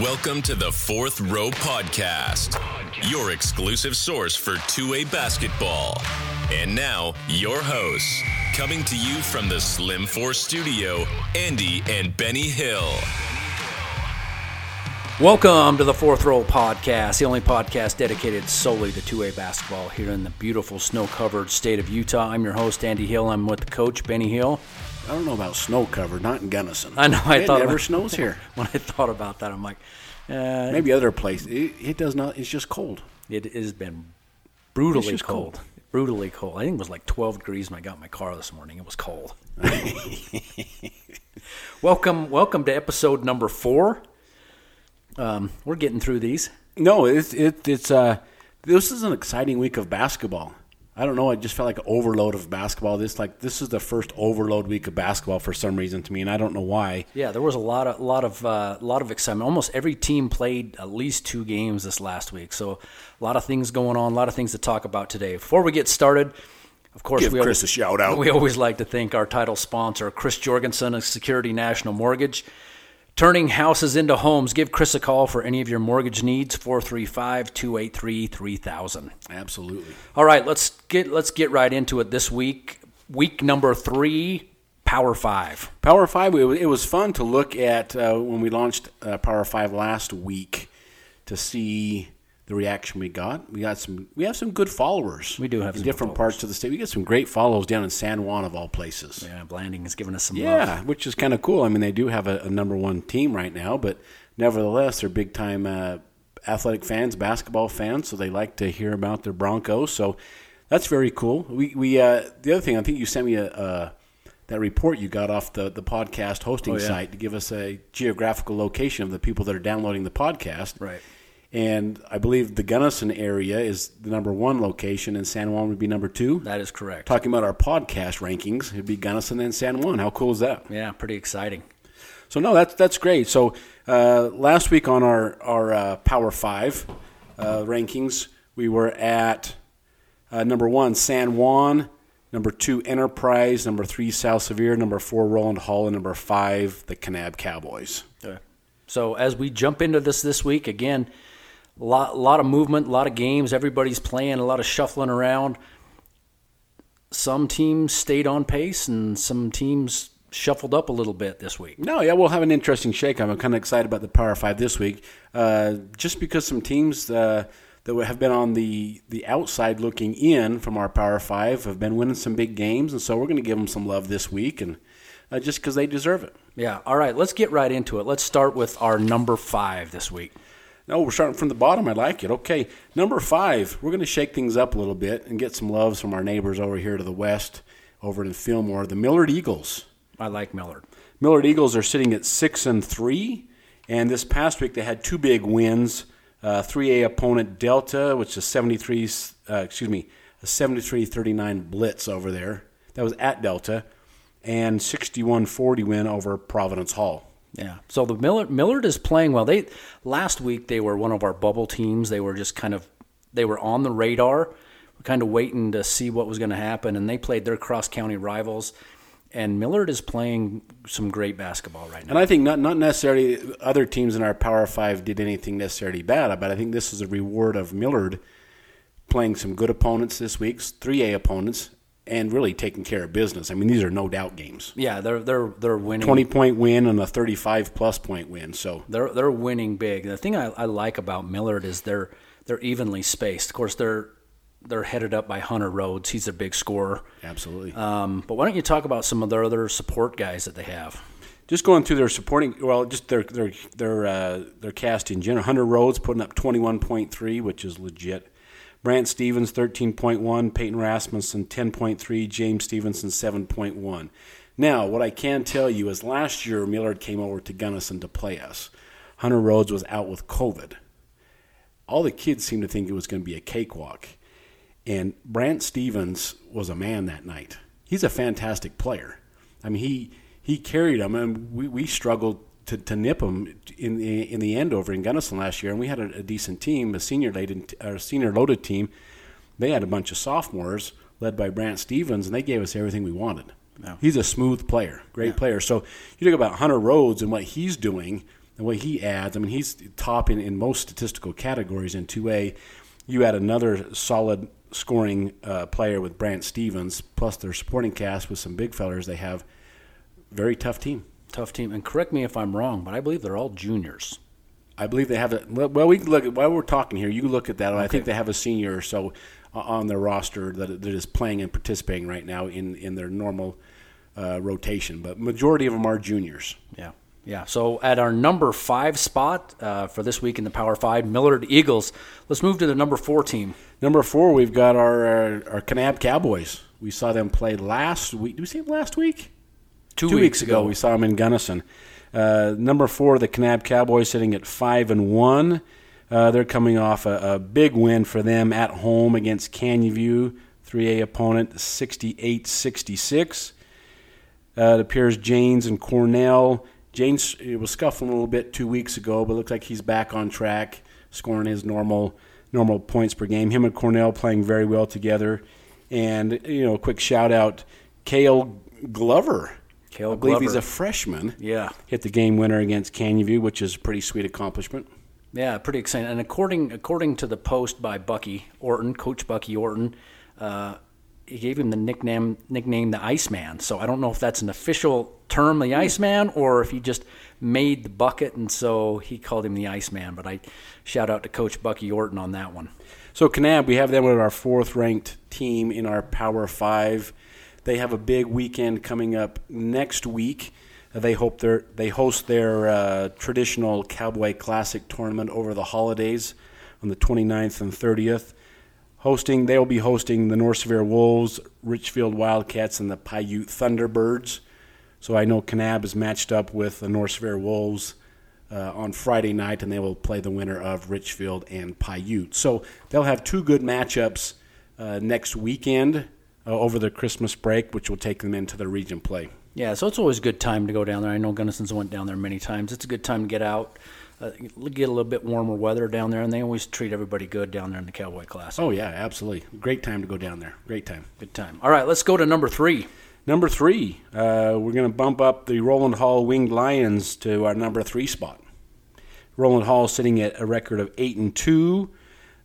Welcome to the Fourth Row Podcast, your exclusive source for two A basketball. And now, your hosts, coming to you from the Slim Force studio, Andy and Benny Hill. Welcome to the Fourth Row Podcast, the only podcast dedicated solely to 2A basketball here in the beautiful snow covered state of Utah. I'm your host, Andy Hill. I'm with the coach, Benny Hill. I don't know about snow covered, not in Gunnison. I know. I it thought never about- snows here. When I thought about that, I'm like, uh, Maybe other places. It, it does not. It's just cold. it has been brutally cold. cold. Brutally cold. I think it was like 12 degrees when I got in my car this morning. It was cold. welcome, welcome to episode number four. Um, we're getting through these. No, it's it, it's uh, this is an exciting week of basketball. I don't know. I just felt like an overload of basketball. This like this is the first overload week of basketball for some reason to me, and I don't know why. Yeah, there was a lot of lot of uh, lot of excitement. Almost every team played at least two games this last week, so a lot of things going on, a lot of things to talk about today. Before we get started, of course, Give we Chris always, a shout out. We always like to thank our title sponsor, Chris Jorgensen of Security National Mortgage. Turning houses into homes. Give Chris a call for any of your mortgage needs. 435-283-3000. Absolutely. All right, let's get let's get right into it this week. Week number 3, Power 5. Power Five. It was, fun to look at uh, when we launched uh, Power Five last week to see the reaction we got. We got some. We have some good followers. We do have in different parts of the state. We get some great follows down in San Juan of all places. Yeah, Blanding has given us some love. Yeah, which is kind of cool. I mean, they do have a, a number one team right now, but nevertheless, they're big time uh, athletic fans, basketball fans, so they like to hear about their Broncos. So that's very cool. We we uh, the other thing I think you sent me a. a that report you got off the, the podcast hosting Oh, yeah. site to give us a geographical location of the people that are downloading the podcast. Right. And I believe the Gunnison area is the number one location, and San Juan would be number two. That is correct. Talking about our podcast rankings, it'd be Gunnison and San Juan. How cool is that? Yeah, pretty exciting. So no, that's that's great. So uh, last week on our our uh, Power Five uh, rankings, we were at uh, number one San Juan, number two Enterprise, number three South Sevier, number four Rowland Hall, and number five the Kanab Cowboys. Okay. So as we jump into this this week, again, a lot, lot of movement, a lot of games. Everybody's playing, a lot of shuffling around. Some teams stayed on pace, and some teams shuffled up a little bit this week. No, yeah, we'll have an interesting shakeup. I'm kind of excited about the Power Five this week, uh, just because some teams uh, that have been on the the outside looking in from our Power Five have been winning some big games, and so we're going to give them some love this week, and uh, just because they deserve it. Yeah. All right, let's get right into it. Let's start with our number five this week. No, we're starting from the bottom. I like it. Okay, number five, we're going to shake things up a little bit and get some loves from our neighbors over here to the west, over in Fillmore, the Millard Eagles. I like Millard. Millard Eagles are sitting at six and three, and this past week they had two big wins. Uh, 3A opponent Delta, which is 73, uh, excuse me, a 73-39 blitz over there. That was at Delta, and 61-40 win over Providence Hall. Yeah. So the Millard Millard is playing well. They last week they were one of our bubble teams. They were just kind of they were on the radar, kind of waiting to see what was going to happen, and they played their cross county rivals. And Millard is playing some great basketball right now. And I think not not necessarily other teams in our Power Five did anything necessarily bad, but I think this is a reward of Millard playing some good opponents this week, three A opponents, and really taking care of business. I mean, these are no doubt games. Yeah, they're they're they're winning. Twenty point win and a thirty five plus point win. So They're they're winning big. The thing I, I like about Millard is they're they're evenly spaced. Of course, they're they're headed up by Hunter Rhodes. He's a big scorer. absolutely. Um, but why don't you talk about some of their other support guys that they have? just going through their supporting, well, just their their their uh, their cast in general. Hunter Rhodes putting up twenty one point three, which is legit. Brant Stevens thirteen point one, Peyton Rasmussen ten point three, James Stevenson seven point one. Now, what I can tell you is last year Millard came over to Gunnison to play us. Hunter Rhodes was out with COVID. All the kids seemed to think it was going to be a cakewalk. And Brant Stevens was a man that night. He's a fantastic player. I mean, he he carried them, and we, we struggled to, to nip them in the in the end over in Gunnison last year. And we had a, a decent team, a senior loaded, or senior loaded team. They had a bunch of sophomores led by Brant Stevens, and they gave us everything we wanted. He's a smooth player, great player. So you talk about Hunter Rhodes and what he's doing and what he adds, I mean, he's top in, in most statistical categories in 2A. You add another solid scoring uh, player with Brant Stevens, plus their supporting cast with some big fellers. They have very tough team. Tough team. And correct me if I'm wrong, but I believe they're all juniors. I believe they have a well. We look at while we're talking here. You look at that. Okay. I think they have a senior or so on their roster that, that is playing and participating right now in in their normal uh, rotation. But majority of them are juniors. Yeah. Yeah, so at our number five spot uh, for this week in the Power Five, Millard Eagles. Let's move to the number four team. Number four, we've got our our, our Kanab Cowboys. We saw them play last week. Did we see them last week? Two, Two weeks, weeks ago. We saw them in Gunnison. Uh, number four, the Kanab Cowboys, sitting at five and one. Uh, they're coming off a, a, big win for them at home against Canyon View, 3A opponent, 68-66. Uh, it appears Janes and Cornell James was scuffling a little bit two weeks ago, but looks like he's back on track, scoring his normal normal points per game. Him and Cornell playing very well together. And you know, a quick shout out, Kale Glover. I believe Glover. he's a freshman. Yeah, hit the game winner against Canyon View, which is a pretty sweet accomplishment. Yeah, pretty exciting. And according according to the post by Bucky Orton, Coach Bucky Orton, uh, he gave him the nickname nickname the Iceman. So I don't know if that's an official term, the Iceman, or if he just made the bucket and so he called him the Iceman. But I shout out to Coach Bucky Orton on that one. So Kanab, we have them with our fourth ranked team in our Power Five. They have a big weekend coming up next week. They hope they they host their uh, traditional Cowboy Classic tournament over the holidays on the 29th and 30th hosting. They'll be hosting the North Sevier Wolves, Richfield Wildcats, and the Piute Thunderbirds. So I know Kanab is matched up with the North Sevier Wolves uh, on Friday night, and they will play the winner of Richfield and Piute. So they'll have two good matchups uh, next weekend uh, over the Christmas break, which will take them into the region play. Yeah, so it's always a good time to go down there. I know Gunnison's went down there many times. It's a good time to get out uh, get a little bit warmer weather down there, and they always treat everybody good down there in the Cowboy Classic. Oh yeah, absolutely. Great time to go down there. Great time. Good time. All right, let's go to number three. Number three, uh, we're going to bump up the Rowland Hall Winged Lions to our number three spot. Rowland Hall sitting at a record of eight and two.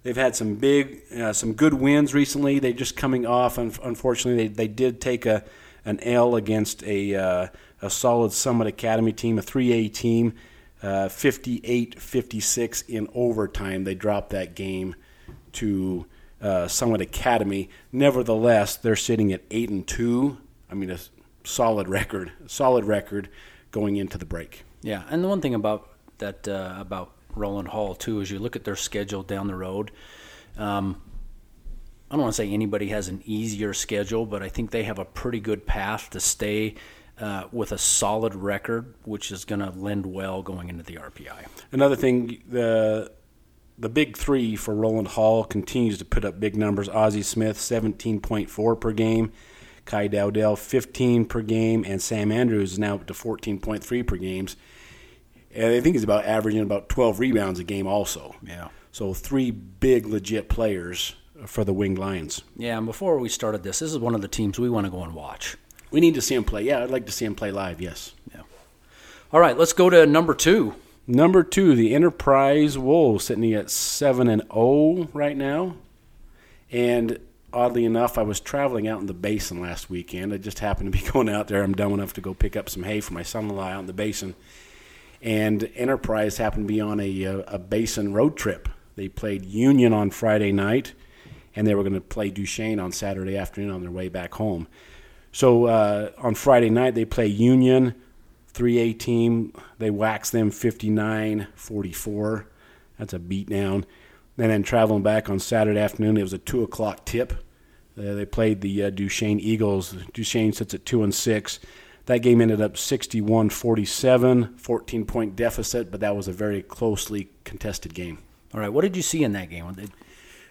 They've had some big, uh, some good wins recently. They're just coming off. Unfortunately, they, they did take a an L against a uh, a solid Summit Academy team, a 3A team. 58 uh, 56 in overtime. They dropped that game to uh, Summit Academy. Nevertheless, they're sitting at 8 and 2. I mean, a solid record, solid record going into the break. Yeah, and the one thing about that uh, about Rowland Hall too As you look at their schedule down the road. Um, I don't want to say anybody has an easier schedule, but I think they have a pretty good path to stay uh, with a solid record, which is going to lend well going into the RPI. Another thing, the the big three for Rowland Hall continues to put up big numbers. Ozzie Smith, 17.4 per game. Kai Dowdell, 15 per game. And Sam Andrews is now up to 14.3 per games. And I think he's about averaging about 12 rebounds a game also. Yeah. So three big, legit players for the Winged Lions. Yeah, and before we started this, this is one of the teams we want to go and watch. We need to see him play. Yeah, I'd like to see him play live. Yes. Yeah. All right, let's go to number two. Number two, the Enterprise Wolves sitting at seven and zero oh right now, and oddly enough, I was traveling out in the basin last weekend. I just happened to be going out there. I'm dumb enough to go pick up some hay for my son-in-law out in the basin, and Enterprise happened to be on a a basin road trip. They played Union on Friday night, and they were going to play Duchesne on Saturday afternoon on their way back home. So uh, on Friday night, they play Union, 3A team. They wax them 59 44. That's a beatdown. And then traveling back on Saturday afternoon, it was a 2 o'clock tip. Uh, they played the uh, Duchesne Eagles. Duchesne sits at 2 and 6. That game ended up 61 47, 14 point deficit, but that was a very closely contested game. All right, what did you see in that game?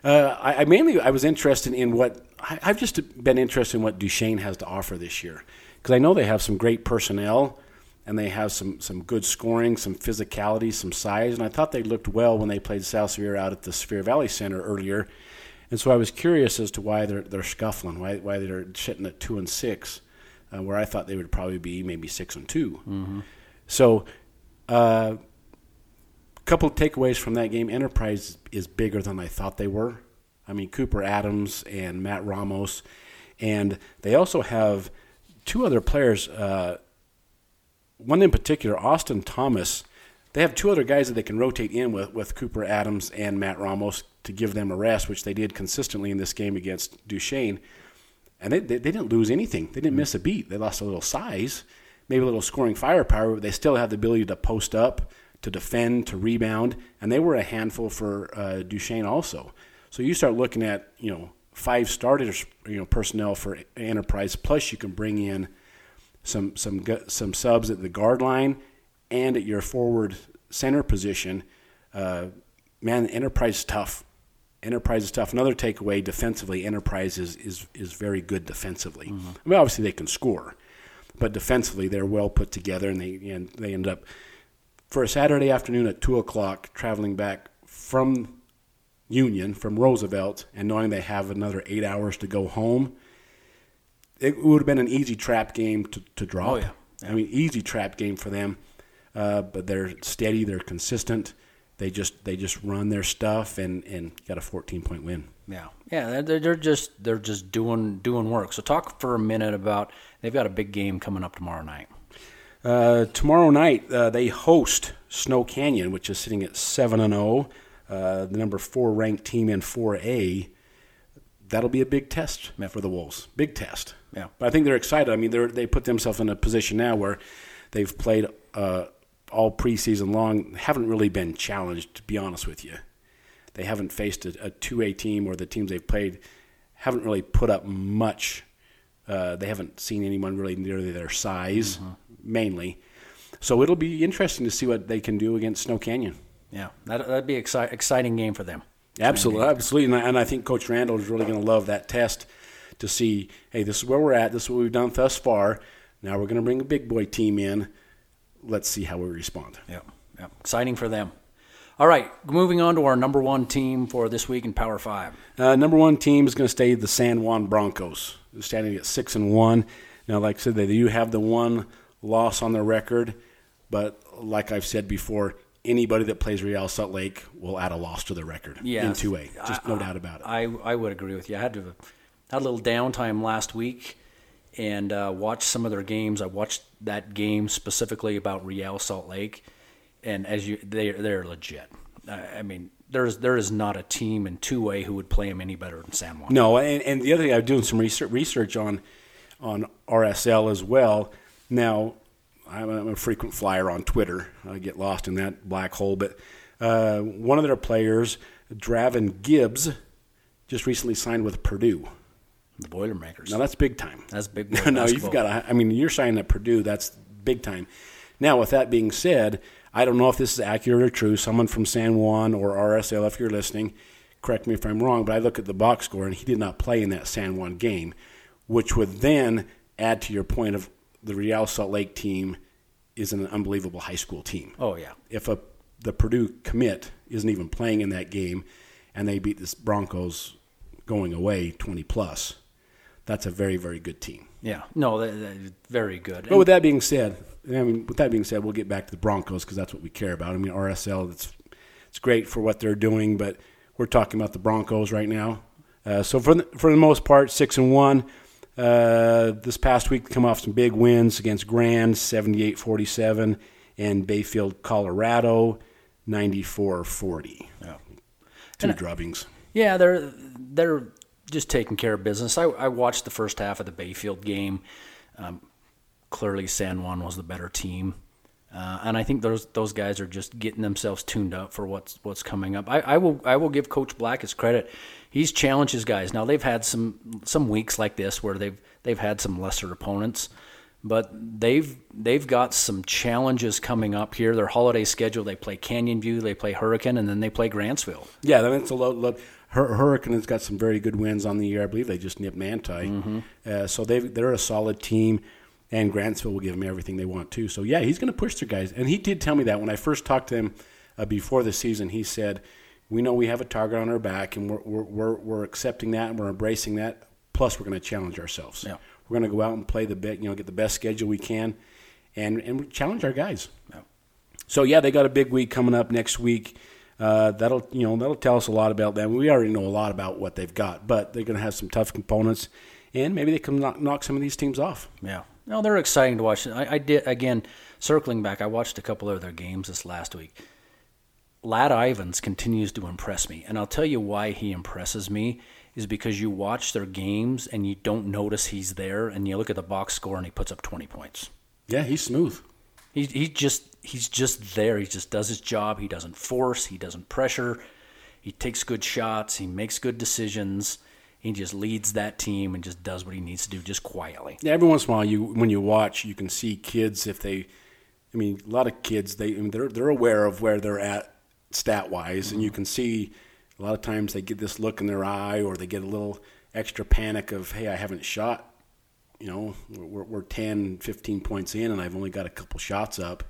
Uh, I, I, mainly I was interested in what I, have just been interested in what Duchesne has to offer this year because I know they have some great personnel and they have some some good scoring, some physicality, some size, and I thought they looked well when they played South Sevier out at the Sevier Valley Center earlier, and so I was curious as to why they're they're scuffling, why why they're sitting at two and six, uh, where I thought they would probably be maybe six and 2 mm-hmm. So. Uh, couple of takeaways from that game. Enterprise is bigger than I thought they were. I mean, Cooper Adams and Matt Ramos, and they also have two other players. Uh, one in particular, Austin Thomas. They have two other guys that they can rotate in with, with Cooper Adams and Matt Ramos to give them a rest, which they did consistently in this game against Duchesne. And they, they, they didn't lose anything. They didn't miss a beat. They lost a little size, maybe a little scoring firepower, but they still have the ability to post up, to defend, to rebound, and they were a handful for uh, Duchesne also. So you start looking at you know five starters, you know personnel for Enterprise, plus you can bring in some some some subs at the guard line and at your forward center position. Uh, man, Enterprise is tough. Enterprise is tough. Another takeaway defensively, Enterprise is is, is very good defensively. Mm-hmm. I mean, obviously they can score, but defensively they're well put together, and they and they end up for a Saturday afternoon at two o'clock traveling back from Union from Roosevelt and knowing they have another eight hours to go home. It would have been an easy trap game to, to drop. Oh, yeah. I mean, easy trap game for them. Uh, but they're steady, they're consistent. They just they just run their stuff and, and got a 14 point win. Yeah, yeah, they're, they're just they're just doing doing work. So talk for a minute about they've got a big game coming up tomorrow night. Uh, tomorrow night uh, they host Snow Canyon, which is sitting at seven and zero, oh, uh, the number four ranked team in 4A. That'll be a big test yeah. for the Wolves. Big test. Yeah, but I think they're excited. I mean, they they put themselves in a position now where they've played uh, all preseason long. Haven't really been challenged, to be honest with you. They haven't faced a, a 2A team or the teams they've played haven't really put up much. Uh, they haven't seen anyone really near their size, mm-hmm. mainly. So it'll be interesting to see what they can do against Snow Canyon. Yeah, that, that'd be an exci- exciting game for them. Absolutely, absolutely, and I, and I think Coach Randall is really going to love that test to see, hey, this is where we're at. This is what we've done thus far. Now we're going to bring a big boy team in. Let's see how we respond. Yeah, yeah, exciting for them. All right, moving on to our number one team for this week in Power Five. Uh, number one team is going to stay the San Juan Broncos, standing at six and one. Now, like I said, they do have the one loss on their record, but like I've said before, anybody that plays Real Salt Lake will add a loss to their record yes. in two A. Just I, no doubt about it. I I would agree with you. I had to had a little downtime last week and uh, watched some of their games. I watched that game specifically about Real Salt Lake, and as you, they they're legit. I mean, there's there is not a team in two A who would play them any better than San Juan. No, and, and the other thing I'm doing some research research on on RSL as well. Now, I'm a, I'm a frequent flyer on Twitter. I get lost in that black hole, but uh, one of their players, Draven Gibbs, just recently signed with Purdue. The Boilermakers. Now that's big time. That's big. no, no, you've got. I mean, you're signing at Purdue. That's big time. Now, with that being said, I don't know if this is accurate or true. Someone from San Juan or RSL, if you're listening, correct me if I'm wrong. But I look at the box score, and he did not play in that San Juan game, which would then add to your point of the Real Salt Lake team is an unbelievable high school team. Oh yeah. If a the Purdue commit isn't even playing in that game, and they beat the Broncos going away 20 plus that's a very very good team. Yeah, no, that, that, very good. But with that being said, I mean, with that being said, we'll get back to the Broncos because that's what we care about. I mean, RSL, it's it's great for what they're doing, but we're talking about the Broncos right now. Uh, so for the, for the most part, six and one. Uh, this past week, come off some big wins against Grand, 78-47, and Bayfield, Colorado, 94-40. Yeah. Two and, drubbings. Yeah, they're they're just taking care of business. I, I watched the first half of the Bayfield game. Um, clearly, San Juan was the better team. Uh, and I think those those guys are just getting themselves tuned up for what's what's coming up. I, I will I will give Coach Black his credit. He's challenged his guys. Now they've had some some weeks like this where they've they've had some lesser opponents, but they've they've got some challenges coming up here. Their holiday schedule: they play Canyon View, they play Hurricane, and then they play Grantsville. Yeah, that's a load. load. Hurricane has got some very good wins on the year. I believe they just nipped Manti. Mm-hmm. Uh, so they they're a solid team, and Grantsville will give them everything they want too. So yeah, he's going to push their guys, and he did tell me that when I first talked to him uh, before the season. He said, "We know we have a target on our back, and we're we're we're, we're accepting that, and we're embracing that. Plus, we're going to challenge ourselves. Yeah. We're going to go out and play the bit, you know, get the best schedule we can, and and challenge our guys." Yeah. So yeah, they got a big week coming up next week. Uh, that'll you know that'll tell us a lot about them. We already know a lot about what they've got, but they're going to have some tough components, and maybe they can knock, knock some of these teams off. Yeah. No, they're exciting to watch. I, I did again. Circling back, I watched a couple of their games this last week. Lad Ivans continues to impress me, and I'll tell you why he impresses me is because you watch their games and you don't notice he's there, and you look at the box score and he puts up twenty points. Yeah, he's smooth. He he just he's just there. He just does his job. He doesn't force. He doesn't pressure. He takes good shots. He makes good decisions. He just leads that team and just does what he needs to do, just quietly. Yeah, every once in a while, you when you watch, you can see kids if they. I mean, a lot of kids they I mean, they're they're aware of where they're at stat wise, and you can see a lot of times they get this look in their eye, or they get a little extra panic of, hey, I haven't shot. You know, we're, we're 10, 15 points in, and I've only got a couple shots up.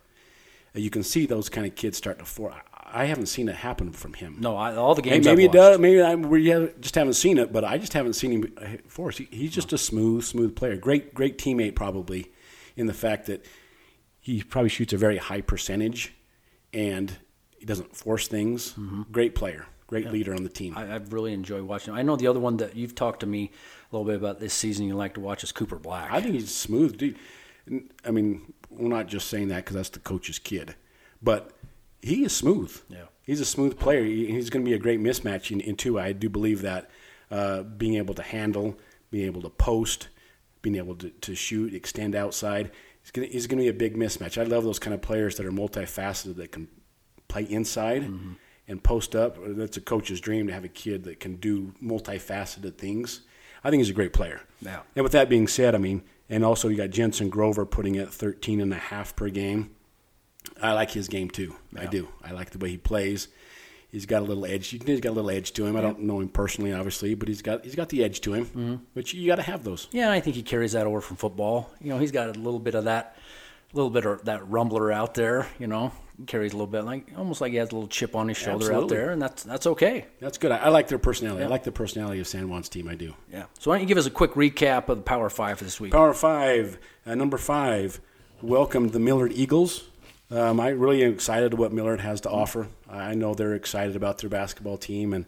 You can see those kind of kids start to for. I haven't seen it happen from him. No, I, all the Hey, games. maybe I've it does. Maybe I, we have- just haven't seen it, but I just haven't seen him uh, force. He, he's just a smooth, smooth player. Great, great teammate, probably, in the fact that he probably shoots a very high percentage, and he doesn't force things. Great player, great leader on the team. I, I've really enjoyed watching. him. I know the other one that you've talked to me a little bit about this season. You like to watch is Cooper Black. I think he's smooth, dude. I mean, we're not just saying that because that's the coach's kid, but he is smooth. Yeah. he's a smooth player. He, he's going to be a great mismatch in, in two. I do believe that uh, being able to handle, being able to post, being able to, to shoot, extend outside. He's going, to, he's going to be a big mismatch. I love those kind of players that are multifaceted that can play inside Mm-hmm. and post up. That's a coach's dream to have a kid that can do multifaceted things. I think he's a great player. Yeah. And with that being said, I mean, and also you got Jensen Grover putting it 13 and a half per game. I like his game too. I do. I like the way he plays. He's got a little edge. He's got a little edge to him. I don't know him personally, obviously, but he's got he's got the edge to him. Mm-hmm. Which you got to have those. yeah, I think he carries that over from football. You know, he's got a little bit of that, a little bit of that rumbler out there. You know, carries a little bit like almost like he has a little chip on his shoulder out there, and that's that's okay. That's good. I, I like their personality. I like the personality of San Juan's team. I do. Yeah. So why don't you give us a quick recap of the Power Five for this week? Power five, uh, number five, welcome the Millard Eagles. Um, I really am excited what Millard has to offer. I know they're excited about their basketball team, and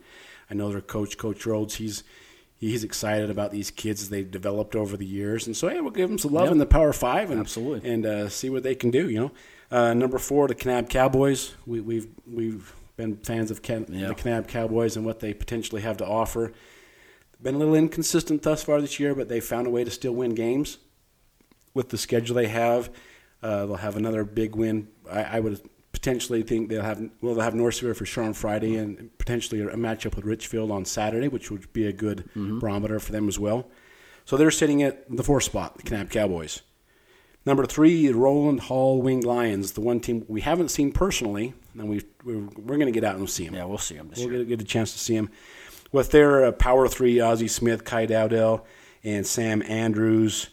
I know their coach, Coach Rhodes, he's he's excited about these kids as they've developed over the years. And so, hey, we'll give them some love Yep. in the Power Five, and Absolutely. and uh, see what they can do. You know, uh, number four, the Kanab Cowboys. We, we've we've been fans of Can- Yeah. the Kanab Cowboys and what they potentially have to offer. Been a little inconsistent thus far this year, but they found a way to still win games with the schedule they have. Uh, they'll have another big win. I, I would potentially think they'll have well they'll have North Sevier for sure on Friday and potentially a matchup with Richfield on Saturday, which would be a good barometer for them as well. So they're sitting at the fourth spot, the Kanab Cowboys. Number three, Rowland Hall Winged Lions, the one team we haven't seen personally, and we we're, we're going to get out and see them. Yeah, we'll see them. this We'll year. get, get a chance to see them With their uh, power three, Ozzie Smith, Kai Dowdell, and Sam Andrews,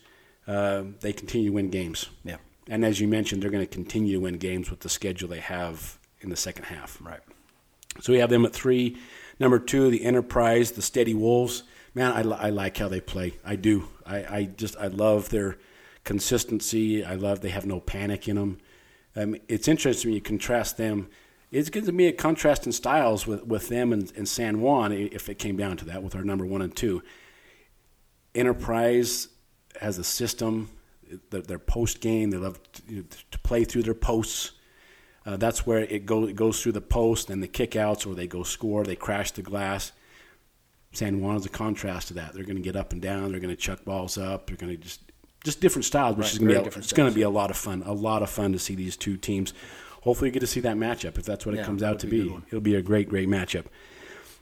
uh, they continue to win games. Yeah. And as you mentioned, they're going to continue to win games with the schedule they have in the second half. Right. So we have them at three. Number two, the Enterprise, the Steady Wolves. Man, I, I like how they play. I do. I, I just I love their consistency. I love they have no panic in them. Um, it's interesting when you contrast them. It's going to be a contrast in styles with, with them and, and San Juan if it came down to that with our number one and two. Enterprise has a system. Their, their post game, they love to, to play through their posts. Uh, that's where it, go, it goes through the post and the kickouts, or they go score, they crash the glass. San Juan is a contrast to that. They're going to get up and down. They're going to chuck balls up. They're going to just just different styles, which Right, is going to be a, it's going to be a lot of fun. A lot of fun to see these two teams. Hopefully, you get to see that matchup if that's what it comes out to be be. It'll be a great, great matchup.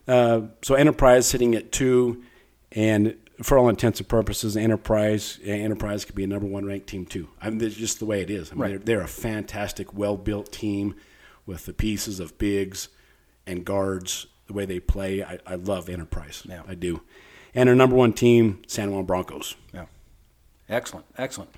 Uh, so Enterprise sitting at two, and for all intents and purposes, Enterprise Enterprise could be a number one ranked team too. I mean, that's just the way it is. I mean, Right. they're, they're a fantastic, well built team with the pieces of bigs and guards. The way they play, I, I love Enterprise. Yeah. I do. And our number one team, San Juan Broncos. Yeah. Excellent. Excellent.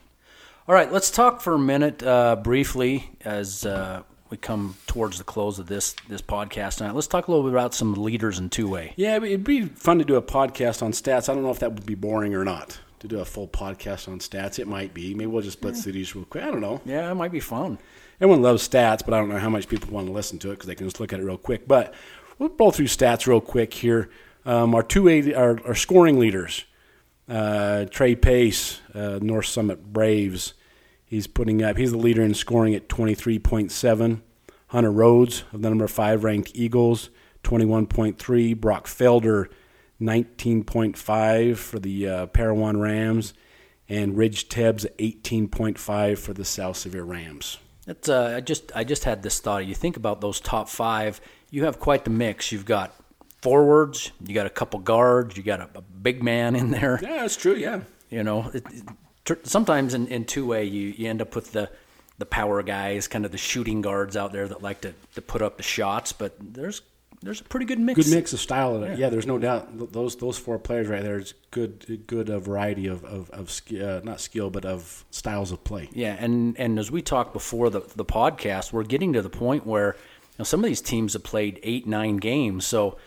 All right, let's talk for a minute uh, briefly as uh, we come towards the close of this this podcast tonight. Let's talk a little bit about some leaders in two A. Yeah, it'd be fun to do a podcast on stats. I don't know if that would be boring or not. to do a full podcast on stats. It might be. Maybe we'll just blitz through these real quick. I don't know. Yeah, it might be fun. Everyone loves stats, but I don't know how much people want to listen to it because they can just look at it real quick. But we'll roll through stats real quick here. Um, our two our, our scoring leaders, uh, Trey Pace, uh, North Summit Braves. He's putting up. He's the leader in scoring at twenty three point seven. Hunter Rhodes of the number five ranked Eagles, twenty one point three. Brock Felder, nineteen point five for the uh, Parowan Rams, and Ridge Tebbs eighteen point five for the South Sevier Rams. It's, uh, I just I just had this thought. You think about those top five. You have quite the mix. You've got forwards. You got a couple guards. You got a, a big man in there. Yeah, that's true. Yeah. You know, it, it, sometimes in, in two A you, you end up with the the power guys, kind of the shooting guards out there that like to, to put up the shots. But there's there's a pretty good mix. Good mix of style. Yeah, yeah there's no doubt. Those those four players right there is good good a variety of of, of uh, not skill but of styles of play. Yeah, and and as we talked before the the podcast, we're getting to the point where you know, some of these teams have played eight nine games, so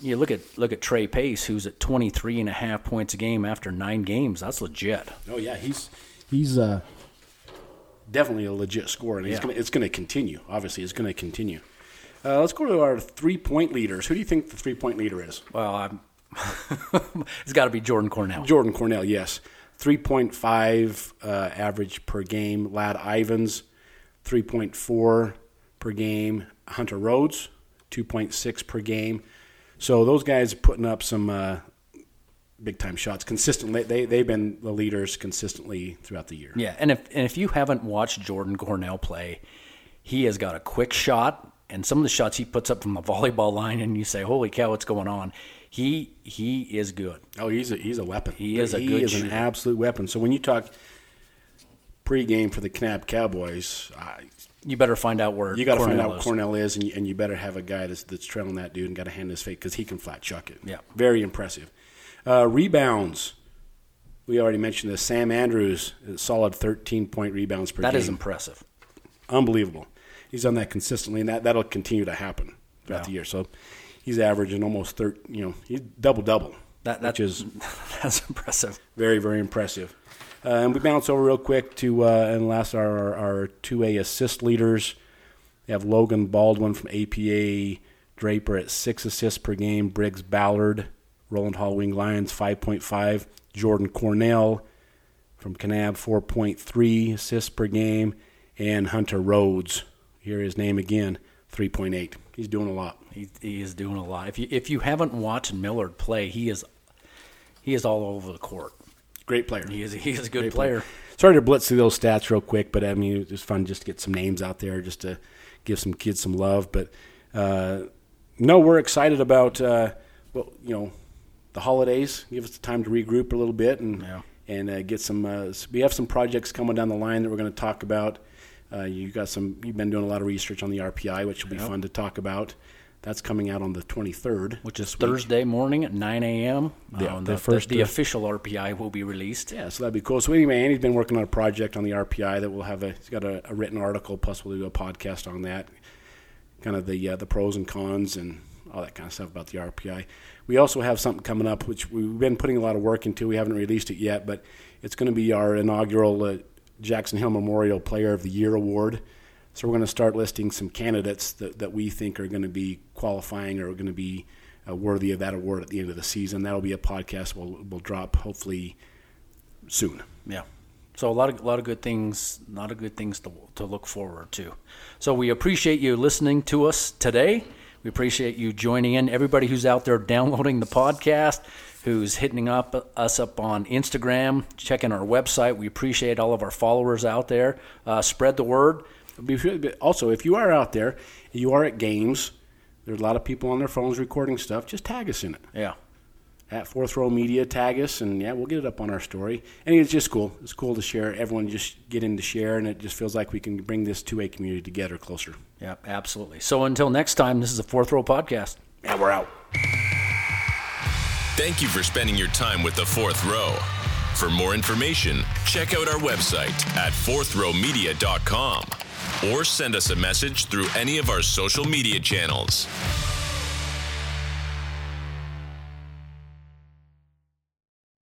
you look at look at Trey Pace, who's at 23 and a half points a game after nine games. That's legit. Oh yeah, he's he's uh, definitely a legit scorer, and Yeah. gonna, it's going to continue. Obviously, it's going to continue. Uh, let's go to our three point leaders. Who do you think the three point leader is? Well, I'm it's got to be Jordan Cornell. Jordan Cornell, yes. 3.5 uh, average per game. Lad Ivans, 3.4 per game. Hunter Rhodes, 2.6 per game. So those guys are putting up some uh, big time shots consistently. They, they've been the leaders consistently throughout the year. Yeah, and if and if you haven't watched Jordan Cornell play, he has got a quick shot, and some of the shots he puts up from the volleyball line, and you say, "Holy cow, what's going on?" He he is good. Oh, he's a, he's a weapon. He is a he good is an absolute weapon. So when you talk pregame for the Kanab Cowboys, I, You better find out where You got to find out is. Cornell is, and you, and you better have a guy that's, that's trailing that dude and got a hand in his face because he can flat chuck it. Yeah. very impressive. Uh, rebounds. We already mentioned this. Sam Andrews, solid 13 point rebounds per That game. That is impressive. unbelievable. He's done that consistently, and that that'll continue to happen throughout Yeah. the year. So he's averaging almost 30, You know, he's double double, That that which is that's impressive. very very impressive. Uh, and we bounce over real quick to uh, and last our our two A assist leaders. We have Logan Baldwin from APA Draper at six assists per game. Briggs Ballard, Rowland Hall Wing Lions five point five. Jordan Cornell from Kanab four point three assists per game, and Hunter Rhodes. Hear his name again, three point eight. He's doing a lot. He, he is doing a lot. If you if you haven't watched Millard play, he is he is all over the court. Great player. He is he is a good Great player. Sorry to blitz through those stats real quick, but I mean, it was fun just to get some names out there, just to give some kids some love. But uh, no, we're excited about uh, well, you know, the holidays. Give us the time to regroup a little bit and Yeah. and uh, get some. Uh, we have some projects coming down the line that we're going to talk about. Uh, you got some. You've been doing a lot of research on the RPI, which will be fun to talk about. That's coming out on the 23rd, Which is this week. Thursday morning at 9 a.m. The- Uh, the the, first, the, uh, official RPI will be released. Yeah, so that'd be cool. So anyway, Andy's been working on a project on the RPI that we'll have a. He's got a, a written article, plus we'll do a podcast on that, kind of the uh, the pros and cons and all that kind of stuff about the RPI. We also have something coming up, which we've been putting a lot of work into. We haven't released it yet, but it's going to be our inaugural uh, Jackson Hill Memorial Player of the Year award. So we're going to start listing some candidates that, that we think are going to be qualifying or going to be uh, worthy of that award at the end of the season. That'll be a podcast we'll, we'll drop hopefully soon. Yeah. So a lot of a lot of good things, a lot of good things to to look forward to. So we appreciate you listening to us today. We appreciate you joining in. Everybody who's out there downloading the podcast, who's hitting up us up on Instagram, checking our website. We appreciate all of our followers out there. Uh, spread the word. Be sure- but Also, if you are out there, you are at games. There's a lot of people on their phones recording stuff. Just tag us in it Yeah. at Fourth Row Media. Tag us, and yeah, we'll get it up on our story. And it's just cool. It's cool to share. Everyone just get in to share, and it just feels like we can bring this two A community together closer. Yeah, absolutely. So until next time, this is the Fourth Row Podcast. Yeah, we're out. Thank you for spending your time with the fourth row. For more information, check out our website at fourthrowmedia.com or send us a message through any of our social media channels.